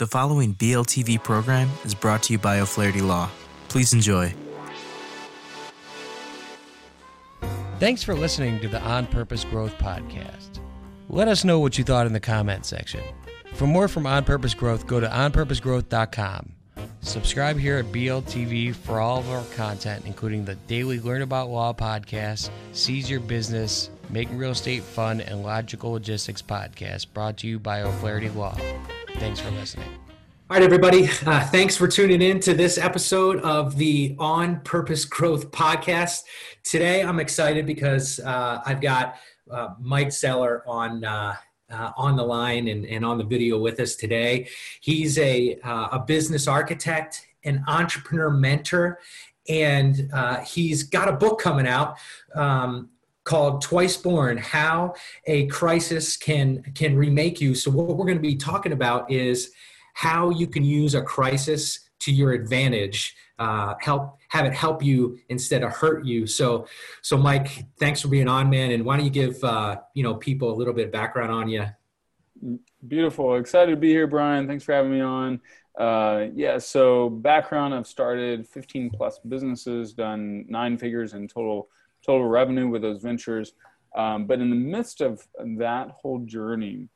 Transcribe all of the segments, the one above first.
The following BLTV program is brought to you by O'Flaherty Law. Please enjoy. Thanks for listening to the On Purpose Growth Podcast. Let us know what you thought in the comment section. For more from On Purpose Growth, go to onpurposegrowth.com. Subscribe here at BLTV for all of our content, including the daily Learn About Law podcast, Seize Your Business, Making Real Estate Fun, and Logical Logistics podcast, brought to you by O'Flaherty Law. Thanks for listening. All right, everybody. Uh, thanks for tuning in to this episode of the On Purpose Growth podcast. Today, I'm excited because uh, I've got uh, Mike Zeller on. Uh, uh, on the line and, and on the video with us today. He's a, uh, a business architect, an entrepreneur mentor, and he's got a book coming out um, called Twice Born: How a Crisis Can Can Remake You. So what we're going to be talking about is how you can use a crisis to your advantage. Uh, help have it help you instead of hurt you. So, so Mike, thanks for being on, man. And why don't you give uh, you know people a little bit of background on you? Beautiful, excited to be here, Brian. Thanks for having me on. Uh, yeah, so background: I've started 15 plus businesses, done nine figures in total total revenue with those ventures. Um, but in the midst of that whole journey,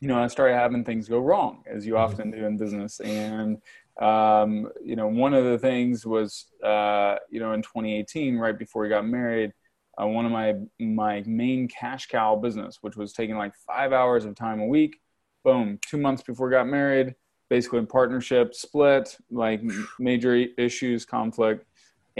you know, I started having things go wrong, as you often do in business. And, um, you know, one of the things was, uh, you know, in 2018, right before we got married, uh, one of my my main cash cow business, which was taking like five hours of time a week, boom, two months before we got married, basically in partnership, split, like major issues, conflict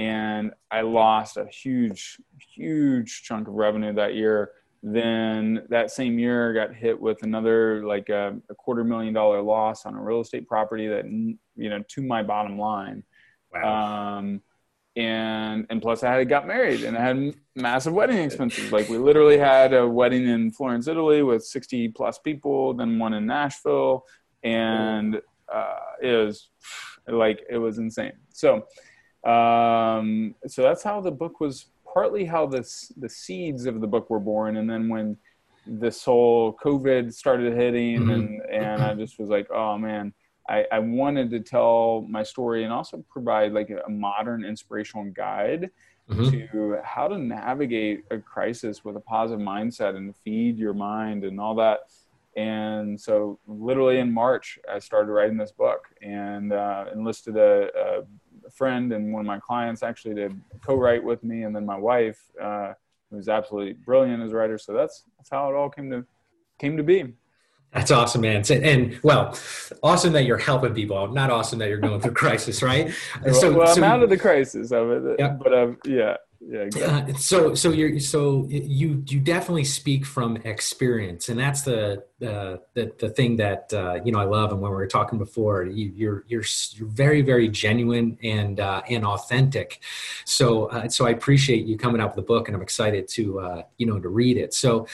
and I lost a huge, huge chunk of revenue that year. Then that same year, I got hit with another like a, a, quarter million dollar loss on a real estate property that you know to my bottom line. Wow. Um, and and plus I had got married and I had massive wedding expenses. Like we literally had a wedding in Florence, Italy, with sixty plus people, then one in Nashville, and uh, it was like it was insane. So um, so that's how the book was partly how this the seeds of the book were born and then when this whole covid started hitting mm-hmm. and and i just was like oh man I, I wanted to tell my story and also provide like a modern inspirational guide mm-hmm. to how to navigate a crisis with a positive mindset and feed your mind and all that and so literally in march i started writing this book and uh, enlisted a, a friend and one of my clients actually to co-write with me, and then my wife, uh, who's absolutely brilliant as a writer. So that's that's how it all came to came to be. That's awesome, man. And well, awesome that you're helping people. Not awesome that you're going through crisis, right? well, so, well, I'm so, out of the crisis of it, yeah. but um, yeah, yeah exactly. Uh, so so you're so you you definitely speak from experience and that's the uh, the, the thing that uh, you know i love and when we were talking before you, you're you're you're very very genuine and uh, and authentic. So uh, so i appreciate you coming out with the book and i'm excited to uh, you know to read it. So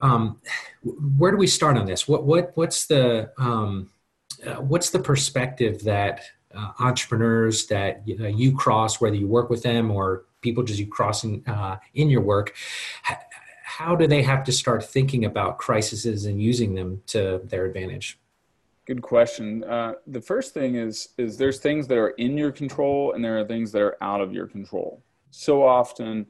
um, where do we start on this? What what what's the um, what's the perspective that uh, entrepreneurs that uh, you cross, whether you work with them or people just you crossing uh, in your work, how do they have to start thinking about crises and using them to their advantage? Good question. Uh, the first thing is is there's things that are in your control and there are things that are out of your control. So often,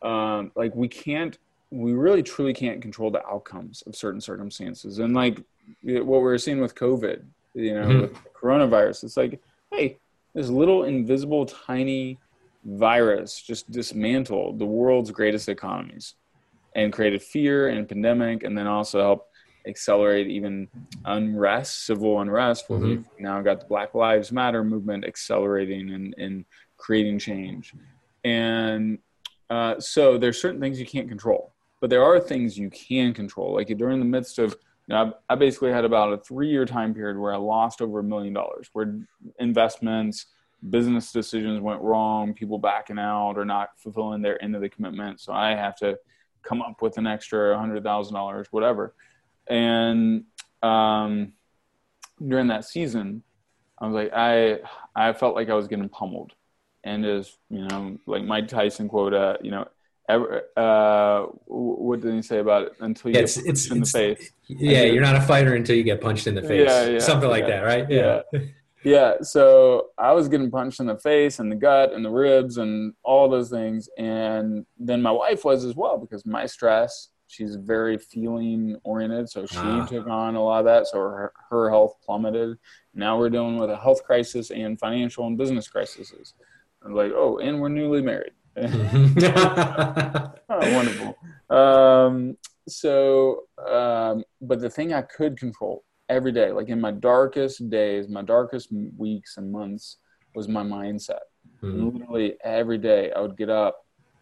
um, like we can't, we really truly can't control the outcomes of certain circumstances. And like what we are seeing with COVID, you know, mm-hmm. with coronavirus, it's like hey, this little invisible tiny virus just dismantled the world's greatest economies and created fear and pandemic and then also helped accelerate even unrest civil unrest mm-hmm. we've now got the black lives matter movement accelerating and, and creating change and uh, so there's certain things you can't control but there are things you can control like during the midst of know, I, I basically had about a three year time period where I lost over a million dollars, where investments, business decisions went wrong, people backing out or not fulfilling their end of the commitment. So I have to come up with an extra hundred thousand dollars, whatever. And um, during that season, I was like, I I felt like I was getting pummeled, and as you know, like Mike Tyson quote, uh, you know, Ever, uh, what did he say about it? Until you Yeah, get punched it's- in the face. Yeah, you're not a fighter until you get punched in the face. Yeah, yeah, Something like that, right? Yeah. Yeah. So I was getting punched in the face and the gut and the ribs and all those things. And then my wife was as well because my stress, she's very feeling oriented. So she Ah. took on a lot of that. So her, her health plummeted. Now we're dealing with a health crisis and financial and business crises. I'm like, oh, and we're newly married. Oh, wonderful. Um, so, um, but the thing I could control every day, like in my darkest days, my darkest weeks and months, was my mindset. And literally every day, I would get up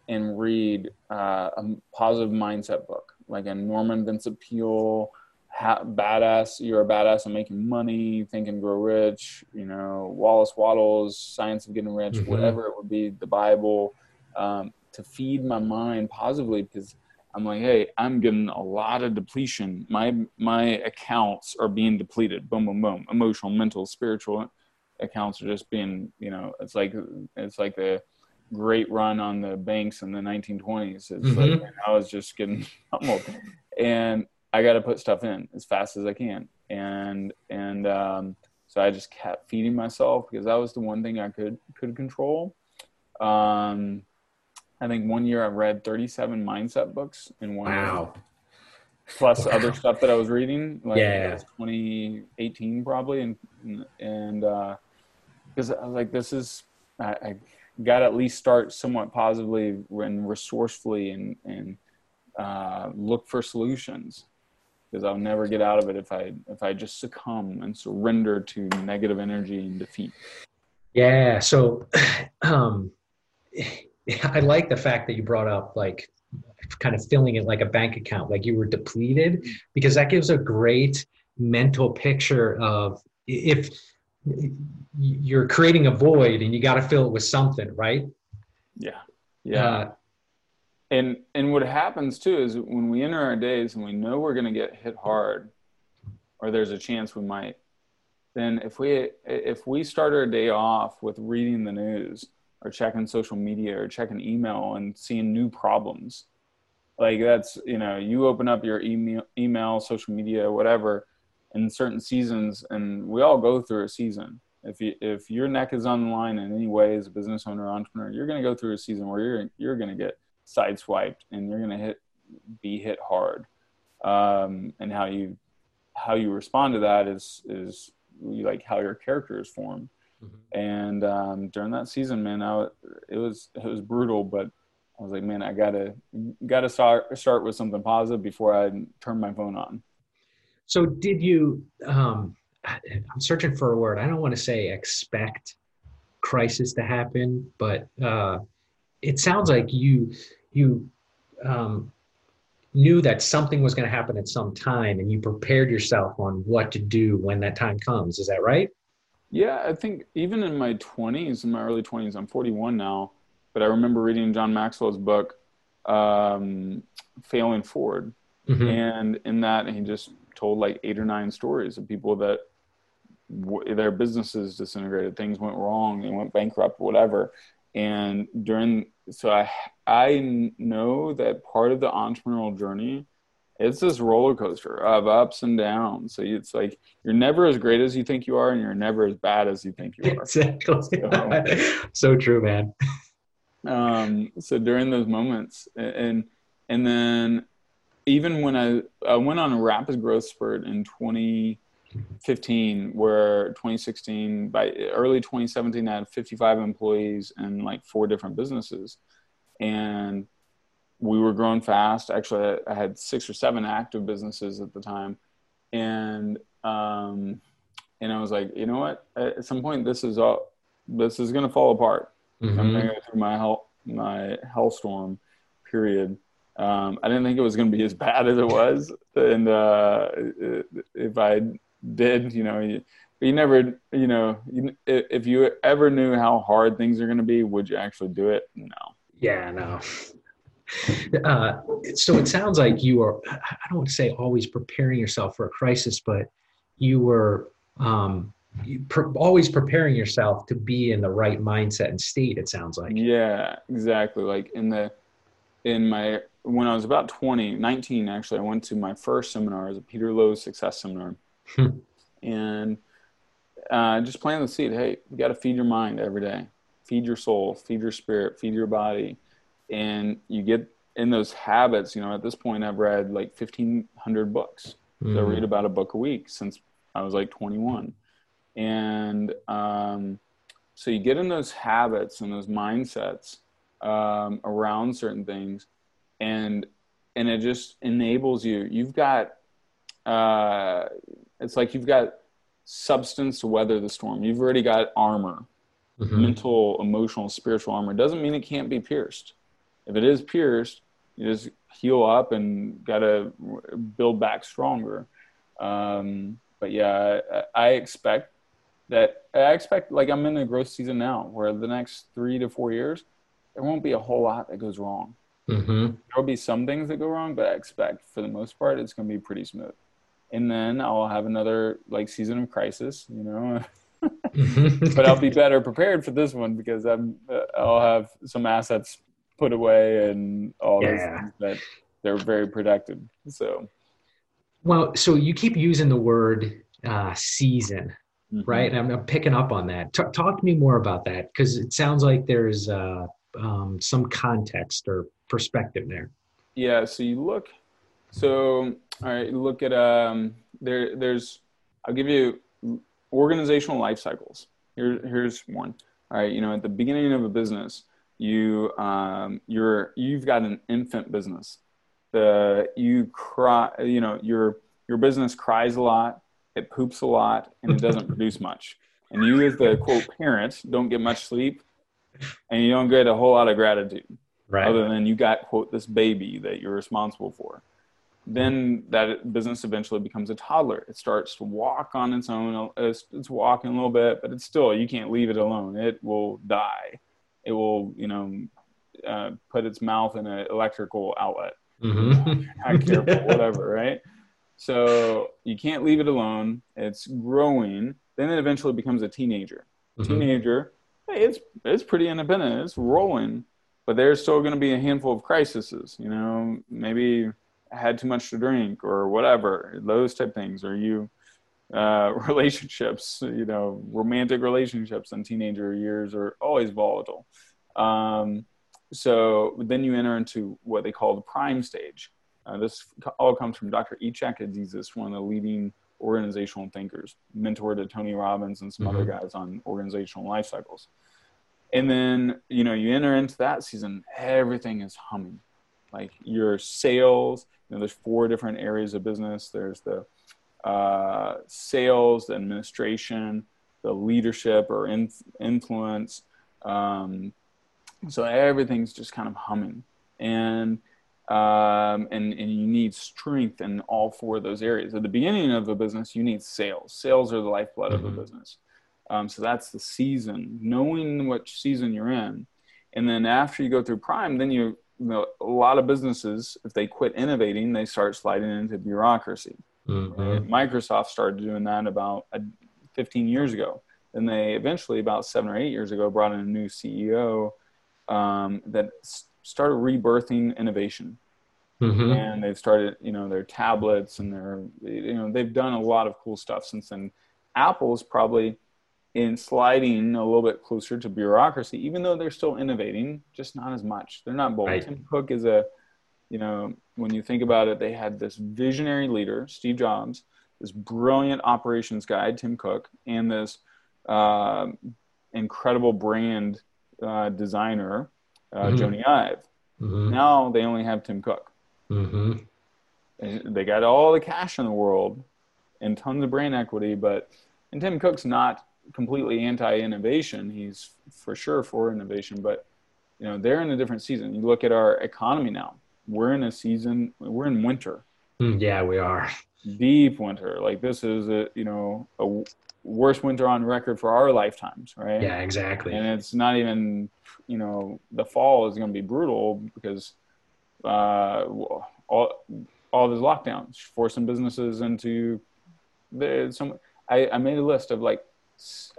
and read uh, a positive mindset book, like a Norman Vincent Peale, ha- badass. You're a badass at making money, think and grow rich. You know, Wallace Wattles Science of Getting Rich, Mhm. whatever it would be, the Bible, um, to feed my mind positively because I'm like, hey, I'm getting a lot of depletion. My my accounts are being depleted. Boom, boom, boom. Emotional, mental, spiritual accounts are just being, you know, it's like it's like the great run on the banks in the 1920s. It's Mhm. like I was just getting pummeled, and I got to put stuff in as fast as I can, and and um, so I just kept feeding myself because that was the one thing I could could control. Um, I think one year I read 37 mindset books in one year plus Wow. other stuff that I was reading. Like Yeah. 2018 probably, and and because I was like, this is I, I got to at least start somewhat positively and resourcefully and and uh, look for solutions because I'll never get out of it if I if I just succumb and surrender to negative energy and defeat. Yeah. So, um, I like the fact that you brought up like kind of filling it like a bank account, like you were depleted, because that gives a great mental picture of if you're creating a void and you got to fill it with something, right? Yeah, yeah. Uh, and and what happens too is when we enter our days and we know we're going to get hit hard or there's a chance we might then if we if we start our day off with reading the news or checking social media or checking email and seeing new problems. Like that's you know you open up your email email social media whatever in certain seasons and we all go through a season. If you if your neck is on the line in any way as a business owner or entrepreneur you're going to go through a season where you're you're going to get sideswiped and you're going to hit be hit hard. Um, and how you how you respond to that is is like how your character is formed and um, during that season man I, it was it was brutal but i was like man i gotta gotta start start with something positive before i turn my phone on so did you, um, I'm searching for a word. I don't want to say expect crisis to happen, but uh, it sounds like you, you um, knew that something was going to happen at some time and you prepared yourself on what to do when that time comes. Is that right? Yeah, I think even in my 20s, in my early 20s, I'm 41 now, but I remember reading John Maxwell's book, um, Failing Forward. Mhm. And in that, he just told like eight or nine stories of people that w- their businesses disintegrated, things went wrong, they went bankrupt, whatever. And during, so I, I know that part of the entrepreneurial journey it's this roller coaster of ups and downs. So it's like you're never as great as you think you are, and you're never as bad as you think you are. Exactly. so true, man. Um, so during those moments, and and then even when I I went on a rapid growth spurt in 2015, where 2016 by early 2017 I had 55 employees and like four different businesses, and we were growing fast. Actually, I had six or seven active businesses at the time, and um, and I was like, you know what? At some point, this is all this is going to fall apart. I'm going to go through my hell my hellstorm period. Um, I didn't think it was going to be as bad as it was, and uh, if I did, you know, you, you never, you know, you, if you ever knew how hard things are going to be, would you actually do it? No. Yeah, no. Uh, so it sounds like you are, I don't want to say always preparing yourself for a crisis, but you were um, you pre- always preparing yourself to be in the right mindset and state, it sounds like. Yeah, exactly. Like in the, in my when I was about 20, 19 actually, I went to my first seminar as a Peter Lowe success seminar, and uh, just planted the seed. Hey, you got to feed your mind every day, feed your soul, feed your spirit, feed your body, and you get in those habits. You know, at this point, I've read like 1,500 books. Mm. So I read about a book a week since I was like 21, and um, so you get in those habits and those mindsets um, around certain things, and and it just enables you. You've got uh, it's like you've got substance to weather the storm. You've already got armor, mm-hmm. mental, emotional, spiritual armor. Doesn't mean it can't be pierced. If it is pierced, you just heal up and got to build back stronger. Um, but yeah, I, I expect that I expect like I'm in the growth season now, where the next three to four years, there won't be a whole lot that goes wrong. Mm-hmm. There'll be some things that go wrong, but I expect for the most part it's going to be pretty smooth. And then I'll have another like season of crisis, you know. but I'll be better prepared for this one because I'm uh, I'll have some assets put away and all yeah. those things that they're very protected. So, well, so you keep using the word uh, season, mm-hmm. right? I'm, I'm, picking up on that. T- talk to me more about that because it sounds like there's uh, um, some context or perspective there. Yeah. So you look. So all right, look at um, there. There's. I'll give you organizational life cycles. Here, here's one. All right, you know, at the beginning of a business, you um, you're you've got an infant business. The you cry, you know, your your business cries a lot, it poops a lot, and it doesn't produce much. And you, as the quote parent, don't get much sleep, and you don't get a whole lot of gratitude, right. other than you got quote this baby that you're responsible for. Then that business eventually becomes a toddler. It starts to walk on its own. It's, it's walking a little bit, but it's still you can't leave it alone. It will die. It will, you know, uh, put its mouth in an electrical outlet. Mm-hmm. Not careful, whatever, right? So you can't leave it alone. It's growing. Then it eventually becomes a teenager. Mm-hmm. Teenager hey, it's it's pretty independent. It's rolling, but there's still going to be a handful of crises. You know, maybe had too much to drink or whatever. Those type things. Or you uh, relationships. You know, romantic relationships in teenager years are always volatile. Um, so then you enter into what they call the prime stage. Uh, this all comes from Dr. Ichak Adizes, one of the leading organizational thinkers, mentor to Tony Robbins and some mm-hmm. other guys on organizational life cycles. And then, you know, you enter into that season, everything is humming. Like your sales, you know, there's four different areas of business. There's the uh, sales, the administration, the leadership or in, influence. Um, so everything's just kind of humming. And um, and, and you need strength in all four of those areas. At the beginning of a business, you need sales. Sales are the lifeblood mm-hmm. of a mm-hmm. business. Um, so that's the season, knowing which season you're in. And then after you go through prime, then you, you know, a lot of businesses, if they quit innovating, they start sliding into bureaucracy. Mm-hmm. Microsoft started doing that about 15 years ago. And they eventually, about seven or eight years ago, brought in a new CEO um, that started rebirthing innovation. Mm-hmm. And they've started, you know, their tablets and their, you know, they've done a lot of cool stuff since then. Apple's probably in sliding a little bit closer to bureaucracy, even though they're still innovating, just not as much. They're not bold. Right. Tim Cook is a, you know, when you think about it, they had this visionary leader, Steve Jobs, this brilliant operations guy, Tim Cook, and this uh, incredible brand uh, designer, uh, mm-hmm. Jony Ive. Mm-hmm. Now they only have Tim Cook. Mm-hmm. They got all the cash in the world and tons of brand equity, but and Tim Cook's not completely anti-innovation. He's for sure for innovation, but you know they're in a different season. You look at our economy now. We're in a season. We're in winter. Mm, yeah, we are deep winter. Like this is a you know a worst winter on record for our lifetimes, right? Yeah, exactly. And it's not even, you know, the fall is going to be brutal because uh, all all these lockdowns forcing businesses into the some. I, I made a list of like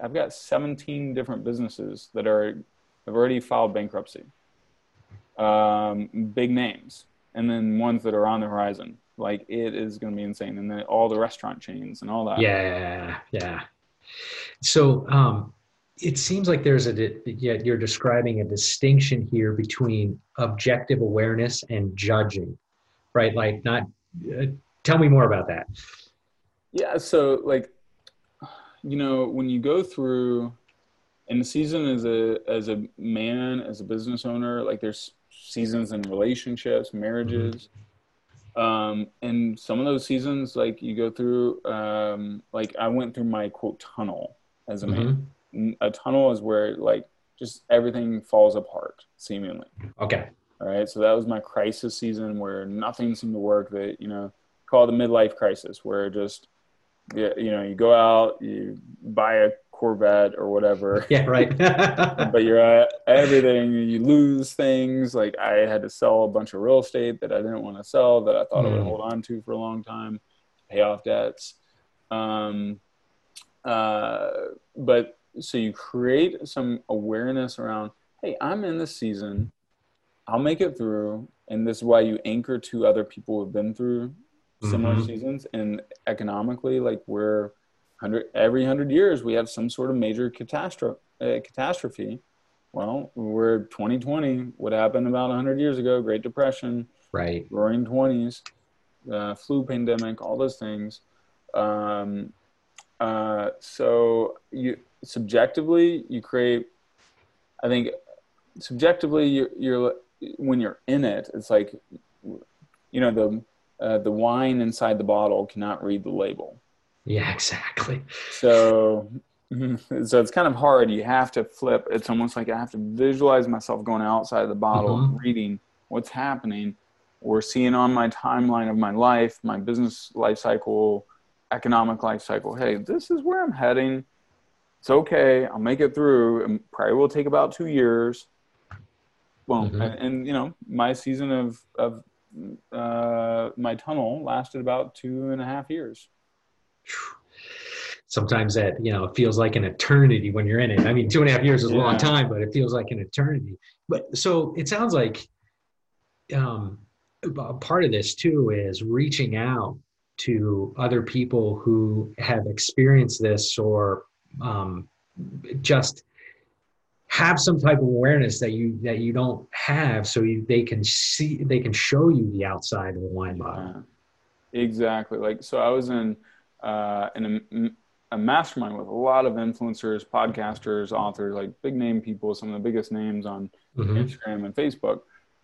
I've got 17 different businesses that are have already filed bankruptcy. Um, big names, and then ones that are on the horizon. Like it is going to be insane, and then all the restaurant chains and all that. Yeah, yeah. So um, it seems like there's a yeah, you're describing a distinction here between objective awareness and judging, right? Like not. Uh, tell me more about that. Yeah. So like, you know, when you go through in the season as a as a man as a business owner like there's seasons in relationships marriages mm-hmm. um, and some of those seasons like you go through um, like i went through my quote tunnel as a mm-hmm. man a tunnel is where like just everything falls apart seemingly okay all right so that was my crisis season where nothing seemed to work that you know call the midlife crisis where just you know you go out you buy a Corvette or whatever. Yeah, right. but you're at everything. You lose things. Like I had to sell a bunch of real estate that I didn't want to sell that I thought mm. I would hmm. hold on to for a long time, pay off debts. Um, uh, but so you create some awareness around, hey, I'm in this season. I'll make it through. And this is why you anchor to other people who've been through similar mm-hmm. seasons. And economically, like we're hundred every hundred years we have some sort of major catastrophe. Uh, catastrophe. Well, we're 2020. What happened about 100 years ago? Great Depression, right? Roaring 20s, uh, flu pandemic, all those things. Um, uh, so you subjectively you create. I think subjectively you're, you're when you're in it, it's like you know the uh, the wine inside the bottle cannot read the label. Yeah, exactly. So, so it's kind of hard. You have to flip. It's almost like I have to visualize myself going outside of the bottle, mm-hmm. reading what's happening, or seeing on my timeline of my life, my business life cycle, economic life cycle. Hey, this is where I'm heading. It's okay. I'll make it through. It probably will take about two years. Well, mm-hmm. and, and, you know, my season of of uh, my tunnel lasted about two and a half years sometimes that you know it feels like an eternity when you're in it i mean two and a half years is a yeah. long time but it feels like an eternity but so it sounds like um, part of this too is reaching out to other people who have experienced this or um, just have some type of awareness that you that you don't have so you, they can see they can show you the outside of the wine bottle yeah. exactly like so i was in uh, in a, a, mastermind with a lot of influencers, podcasters, authors, like big name people, some of the biggest names on mm-hmm. Instagram and Facebook.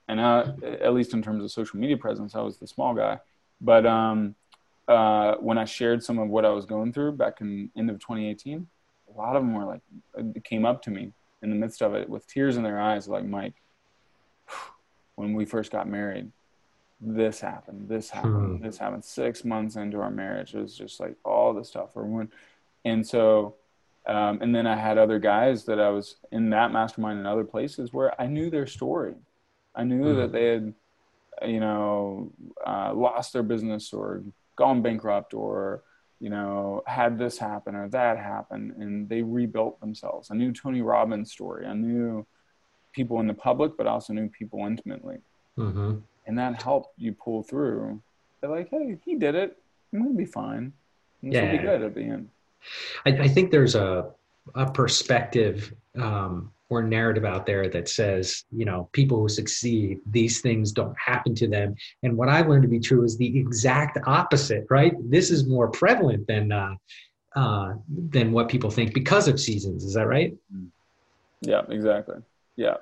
And uh, at least in terms of social media presence, I was the small guy. But um, uh, when I shared some of what I was going through back in end of 2018, a lot of them were like, came up to me in the midst of it with tears in their eyes, like Mike, when we first got married, this happened, this happened, hmm. this happened. Six months into our marriage, it was just like all the stuff. Or when, and so, um, and then I had other guys that I was in that mastermind and other places where I knew their story. I knew hmm. that they had, you know, uh, lost their business or gone bankrupt or, you know, had this happen or that happen, and they rebuilt themselves. I knew Tony Robbins' story. I knew people in the public, but also knew people intimately. Mm-hmm and that helped you pull through. They're like, hey, he did it. I'm gonna be fine. This yeah. will be good at the end. I, I think there's a a perspective um, or narrative out there that says, you know, people who succeed, these things don't happen to them. And what I've learned to be true is the exact opposite, right? This is more prevalent than uh, uh, than what people think because of seasons. Is that right? Yeah, exactly. Yeah,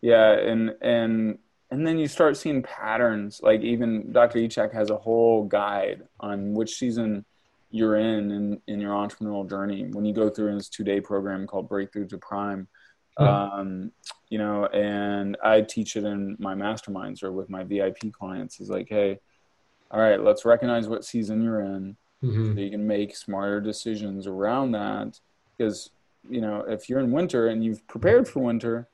yeah, and and and then you start seeing patterns like even dr Ichak has a whole guide on which season you're in, in in your entrepreneurial journey when you go through his two-day program called breakthrough to prime hmm. um, you know and i teach it in my masterminds or with my vip clients is like hey all right let's recognize what season you're in mm-hmm. so you can make smarter decisions around that because you know if you're in winter and you've prepared for winter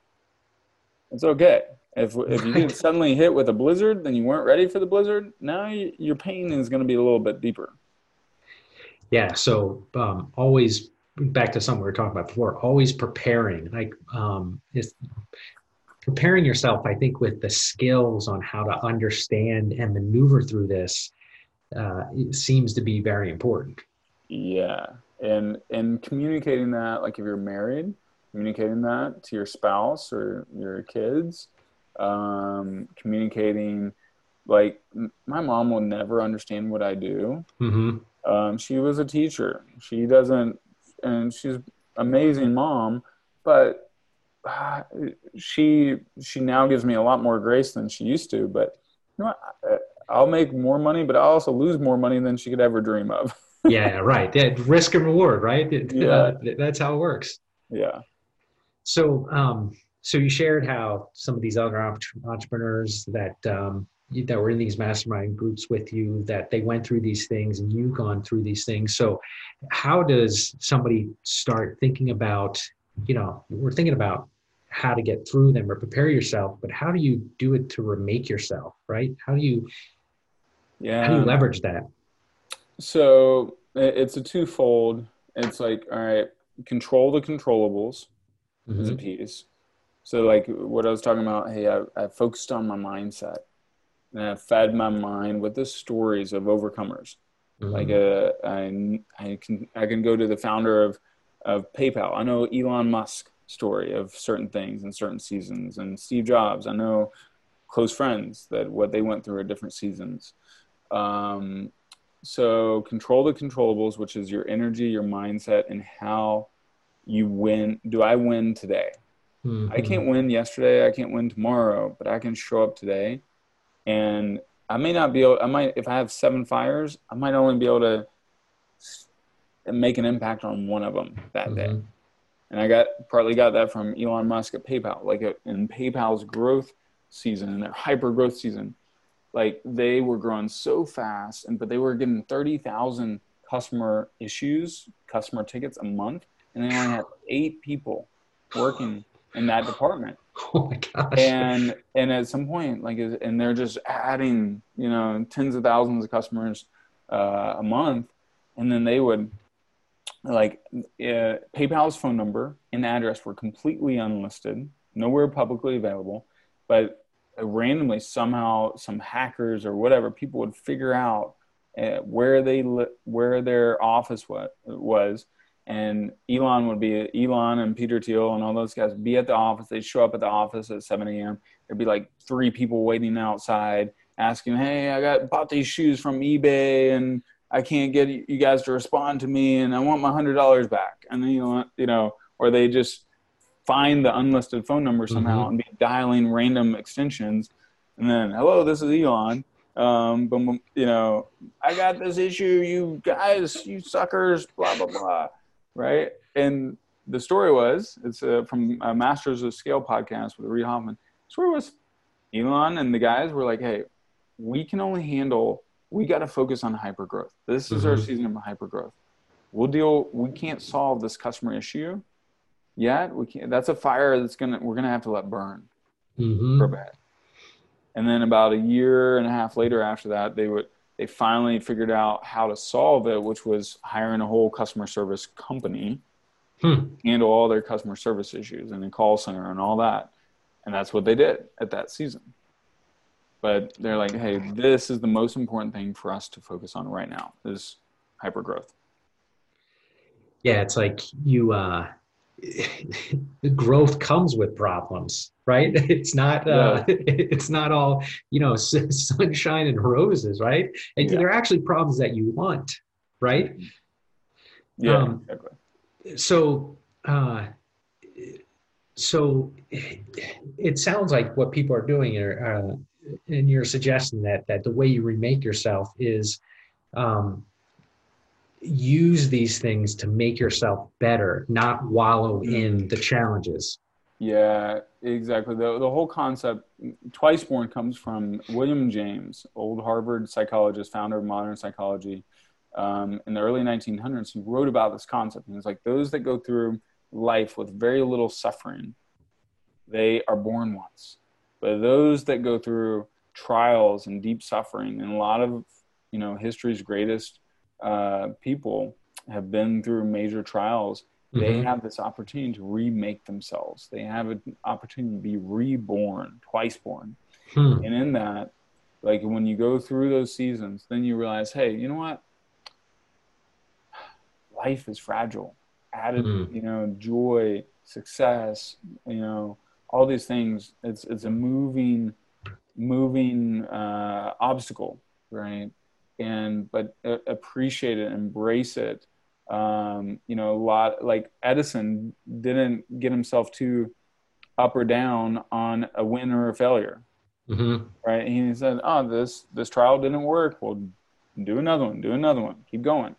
it's okay if if you get suddenly hit with a blizzard, then you weren't ready for the blizzard. Now you, your pain is going to be a little bit deeper. Yeah. So um, always back to something we were talking about before. Always preparing. Like um, preparing yourself, I think, with the skills on how to understand and maneuver through this uh, seems to be very important. Yeah, and and communicating that, like if you're married, communicating that to your spouse or your kids, um, communicating like my mom will never understand what I do. Mm-hmm. Um, she was a teacher. She doesn't, and she's amazing mom, but uh, she she now gives me a lot more grace than she used to. But you know, I'll make more money, but I'll also lose more money than she could ever dream of. yeah, right. Yeah, risk and reward, right? Yeah. Uh, that's how it works. Yeah. So, um, so you shared how some of these other entrepreneurs that um, that were in these mastermind groups with you that they went through these things and you've gone through these things. So, how does somebody start thinking about? You know, we're thinking about how to get through them or prepare yourself, but how do you do it to remake yourself, right? How do you yeah. How do you leverage that? So it's a twofold. It's like, all right, control the controllables mm-hmm. is a piece. So like what I was talking about, hey, I, I focused on my mindset and I fed my mind with the stories of overcomers. Mm-hmm. Like uh, I, I can I can go to the founder of of PayPal. I know Elon Musk story of certain things in certain seasons, and Steve Jobs. I know close friends that what they went through at different seasons. Um, so control the controllables, which is your energy, your mindset, and how you win. Do I win today? Mm-hmm. I can't win yesterday. I can't win tomorrow, but I can show up today. And I may not be able, I might, if I have seven fires, I might only be able to make an impact on one of them that mm-hmm. day. And I got partly got that from Elon Musk at PayPal. Like in PayPal's growth season, in their hyper growth season, like they were growing so fast and but they were getting 30,000 customer issues, customer tickets a month and they only had 8 people working in that department. Oh my gosh. And and at some point like and they're just adding, you know, tens of thousands of customers uh, a month and then they would like uh, PayPal's phone number and address were completely unlisted, nowhere publicly available, but randomly somehow some hackers or whatever people would figure out uh, where they li- where their office was and Elon would be Elon and Peter Thiel and all those guys would be at the office. They'd show up at the office at 7 a.m. There'd be like three people waiting outside asking, "Hey, I got bought these shoes from eBay and I can't get you guys to respond to me, and I want my hundred dollars back." And then you know, you know, or they just find the unlisted phone number somehow mm-hmm. and be dialing random extensions and then hello this is elon um, but you know i got this issue you guys you suckers blah blah blah right and the story was it's uh, from a masters of scale podcast with reid hoffman the story was elon and the guys were like hey we can only handle we got to focus on hyper growth this is mm-hmm. our season of hyper growth we'll deal we can't solve this customer issue yet. We can't. That's a fire that's gonna we're gonna have to let burn mm-hmm. for a bit. And then about a year and a half later, after that, they would they finally figured out how to solve it, which was hiring a whole customer service company, hmm. handle all their customer service issues and the call center and all that. And that's what they did at that season. But they're like, hey, this is the most important thing for us to focus on right now is hyper growth. Yeah, it's like you uh growth comes with problems right it's not uh, yeah. it's not all you know sunshine and roses right and yeah. they're actually problems that you want right yeah um, exactly. so uh so it sounds like what people are doing are uh, and you're suggesting that that the way you remake yourself is um use these things to make yourself better, not wallow mm. in the challenges. Yeah, exactly. The, the whole concept, twice born, comes from William James, old Harvard psychologist, founder of modern psychology. Um, in the early 1900s, he wrote about this concept. And it's like those that go through life with very little suffering, they are born once. But those that go through trials and deep suffering, and a lot of you know history's greatest uh, people have been through major trials mm-hmm. they have this opportunity to remake themselves. They have an opportunity to be reborn, twice born. Hmm. And in that, like when you go through those seasons, then you realize, hey, you know what? Life is fragile. Added, mm-hmm. you know, joy, success, you know, all these things. It's it's a moving, moving uh, obstacle, right? And but uh, appreciate it, embrace it. Um, you know, a lot like Edison didn't get himself too up or down on a win or a failure Mm-hmm. Right. And he said, "Oh, this this trial didn't work. Well, do another one. Do another one. Keep going.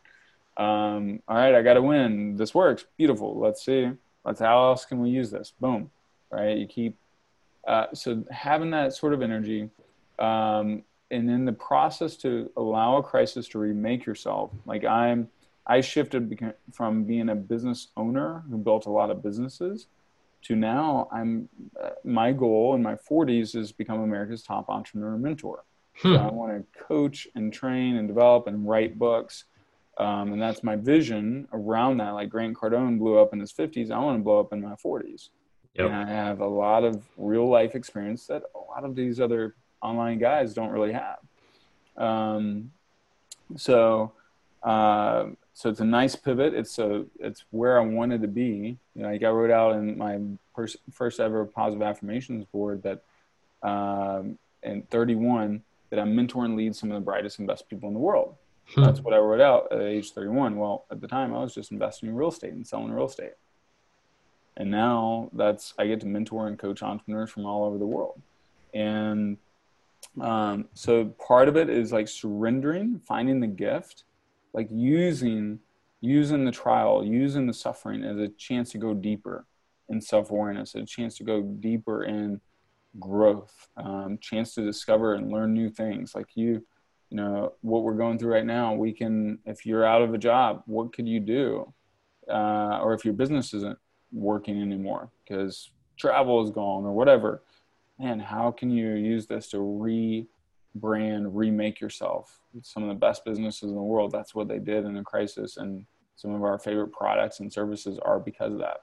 Um, all right, I got to win. This works. Beautiful. Let's see. Let's how else can we use this? Boom. Right. You keep. Uh, so having that sort of energy, um, and in the process to allow a crisis to remake yourself. Like I'm, I shifted from being a business owner who built a lot of businesses to now i'm uh, my goal in my 40s is become america's top entrepreneur mentor hmm. so i want to coach and train and develop and write books um, and that's my vision around that like grant cardone blew up in his 50s i want to blow up in my 40s yep. and i have a lot of real life experience that a lot of these other online guys don't really have um, so uh, so it's a nice pivot. It's a it's where I wanted to be. You know, like I wrote out in my first first ever positive affirmations board that um, in 31 that I mentor and lead some of the brightest and best people in the world. Hmm. That's what I wrote out at age 31. Well, at the time I was just investing in real estate and selling real estate. And now that's I get to mentor and coach entrepreneurs from all over the world. And um, so part of it is like surrendering, finding the gift like using using the trial using the suffering as a chance to go deeper in self-awareness a chance to go deeper in growth um, chance to discover and learn new things. Like you you know what we're going through right now we can if you're out of a job what could you do? Uh, or if your business isn't working anymore because travel is gone or whatever man how can you use this to rebrand, remake yourself. Some of the best businesses in the world, that's what they did in a crisis. And some of our favorite products and services are because of that.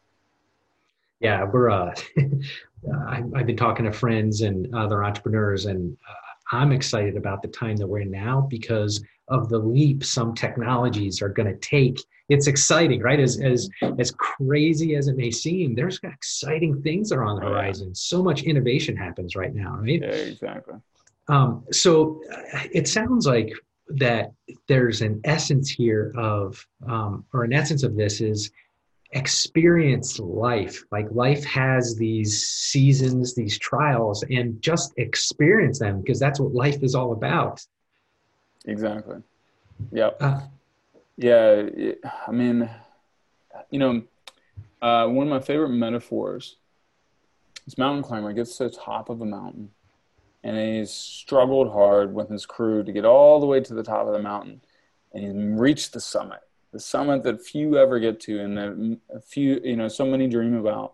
Yeah, we're, uh, I've been talking to friends and other entrepreneurs, and uh, I'm excited about the time that we're in now because of the leap some technologies are going to take. It's exciting, right? As as as crazy as it may seem, there's exciting things that are on the horizon. So much innovation happens right now, right? Yeah, exactly. Um, so uh, it sounds like that there's an essence here of, um, or an essence of this is experience life. Like life has these seasons, these trials, and just experience them because that's what life is all about. Exactly. Yep. Uh, yeah. I mean, you know, uh, one of my favorite metaphors is mountain climber gets to the top of a mountain and he's struggled hard with his crew to get all the way to the top of the mountain and he reached the summit the summit that few ever get to and that a few you know so many dream about.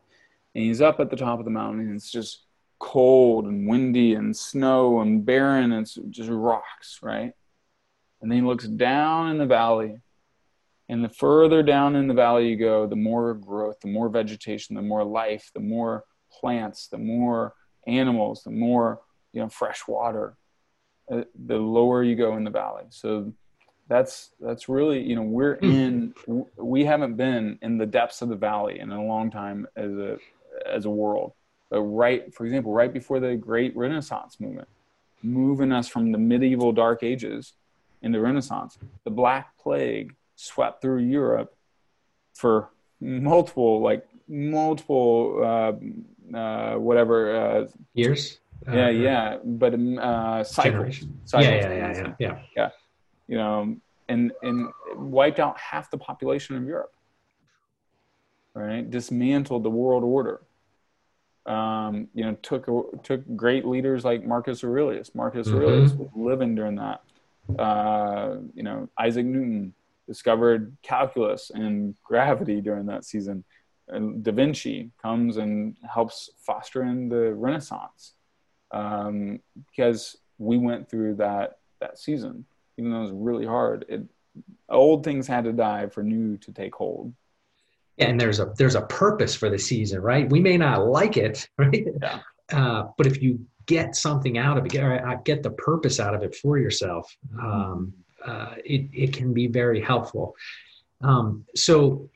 And he's up at the top of the mountain and it's just cold and windy and snow and barren. And it's just rocks right? And then he looks down in the valley. And the further down in the valley you go the more growth the more vegetation the more life the more plants the more animals the more you know fresh water. Uh, the lower you go in the valley. So that's that's really you know we're hmm. in we haven't been in the depths of the valley in a long time as a as a world but right for example right before the great renaissance movement moving us from the medieval dark ages into renaissance the black plague swept through europe for multiple like multiple uh, uh, whatever uh, years yeah, uh, yeah, but um, uh, cycles, cycles. Yeah, yeah, yeah, yeah, yeah. You know, and and wiped out half the population of Europe. Right, dismantled the world order. Um, you know, took took great leaders like Marcus Aurelius. Marcus mm-hmm. Aurelius was living during that. Uh, you know, Isaac Newton discovered calculus and gravity during that season. And da Vinci comes and helps foster in the Renaissance um, because we went through that that season, even though it was really hard. It old things had to die for new to take hold. and there's a there's a purpose for the season, right? We may not like it, right? Yeah. Uh, but if you get something out of it, get, get the purpose out of it for yourself, um, uh, it it can be very helpful. Um, so,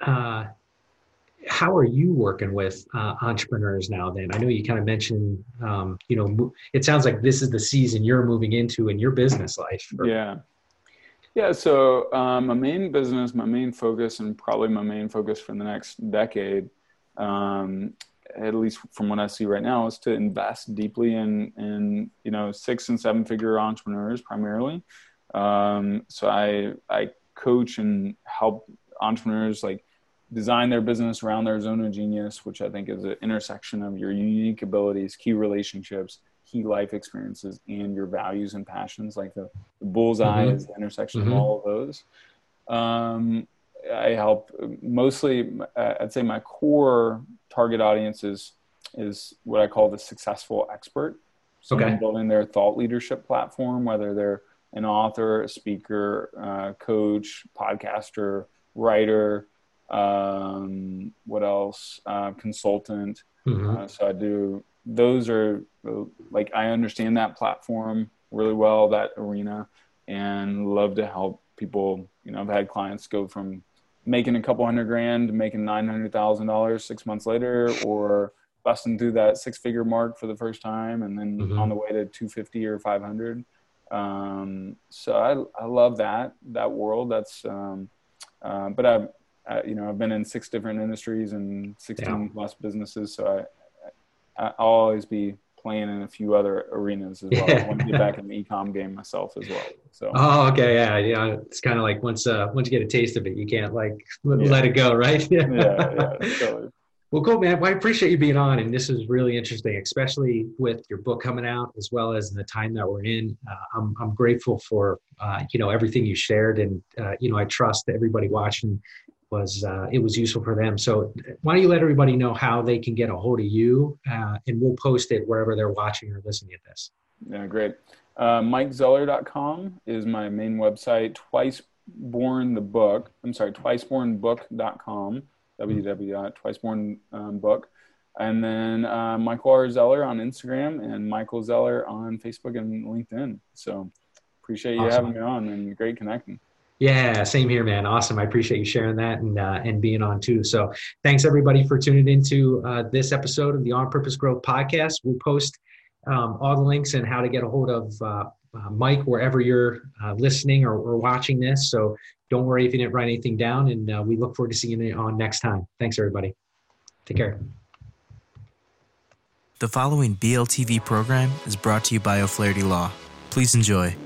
uh, how are you working with uh, entrepreneurs now? Then I know you kind of mentioned, um, you know, it sounds like this is the season you're moving into in your business life. yeah. Yeah, so um, my main business, my main focus, and probably my main focus for the next decade, um, at least from what I see right now, is to invest deeply in in you know six and seven figure entrepreneurs primarily. Um, so I I coach and help entrepreneurs like design their business around their zone of genius, which I think is an intersection of your unique abilities, key relationships, key life experiences and your values and passions. Like the, the bullseye mm-hmm. is the intersection mm-hmm. of all of those. Um, I help mostly, I'd say my core target audience is, is what I call the successful expert. So okay. building their thought leadership platform, whether they're an author, a speaker, uh, coach, podcaster, writer, um, what else, uh, consultant. Mm-hmm. Uh, so I do those are like I understand that platform really well, that arena, and love to help people. You know, I've had clients go from making a couple hundred grand to making nine hundred thousand dollars six months later, or busting through that six figure mark for the first time, and then mm-hmm. on the way to two fifty or five hundred. Um, so I I love that that world. That's um, uh, but I've I, you know I've been in six different industries and sixteen yeah. plus businesses, so I I'll always be playing in a few other arenas as well. Yeah. I want to get back in the ecom game myself as well. So. Oh, okay, yeah, yeah. It's kind of like once uh once you get a taste of it, you can't like let, yeah. let it go, right? yeah, yeah, totally. Well, cool, man. Well, I appreciate you being on, and this is really interesting, especially with your book coming out, as well as the time that we're in. Uh, I'm I'm grateful for uh, you know everything you shared, and uh, you know I trust everybody watching was uh, it was useful for them. So why don't you let everybody know how they can get a hold of you, uh, and we'll post it wherever they're watching or listening to this. Yeah, great. Uh, MikeZeller.com is my main website. Twice Born the book. I'm sorry, twicebornbook.com. www.twicebornbook. Um, and then uh, Michael R. Zeller on Instagram and Michael Zeller on Facebook and LinkedIn. So appreciate you awesome. having me on and great connecting. Yeah, same here, man. Awesome. I appreciate you sharing that and uh, and being on too. So thanks everybody for tuning into uh, this episode of the On Purpose Growth podcast. We'll post um, all the links and how to get a hold of uh, uh Mike wherever you're uh, listening or, or, watching this. So don't worry if you didn't write anything down, and uh, we look forward to seeing you on next time. Thanks everybody. Take care. The following BLTV program is brought to you by O'Flaherty Law. Please enjoy.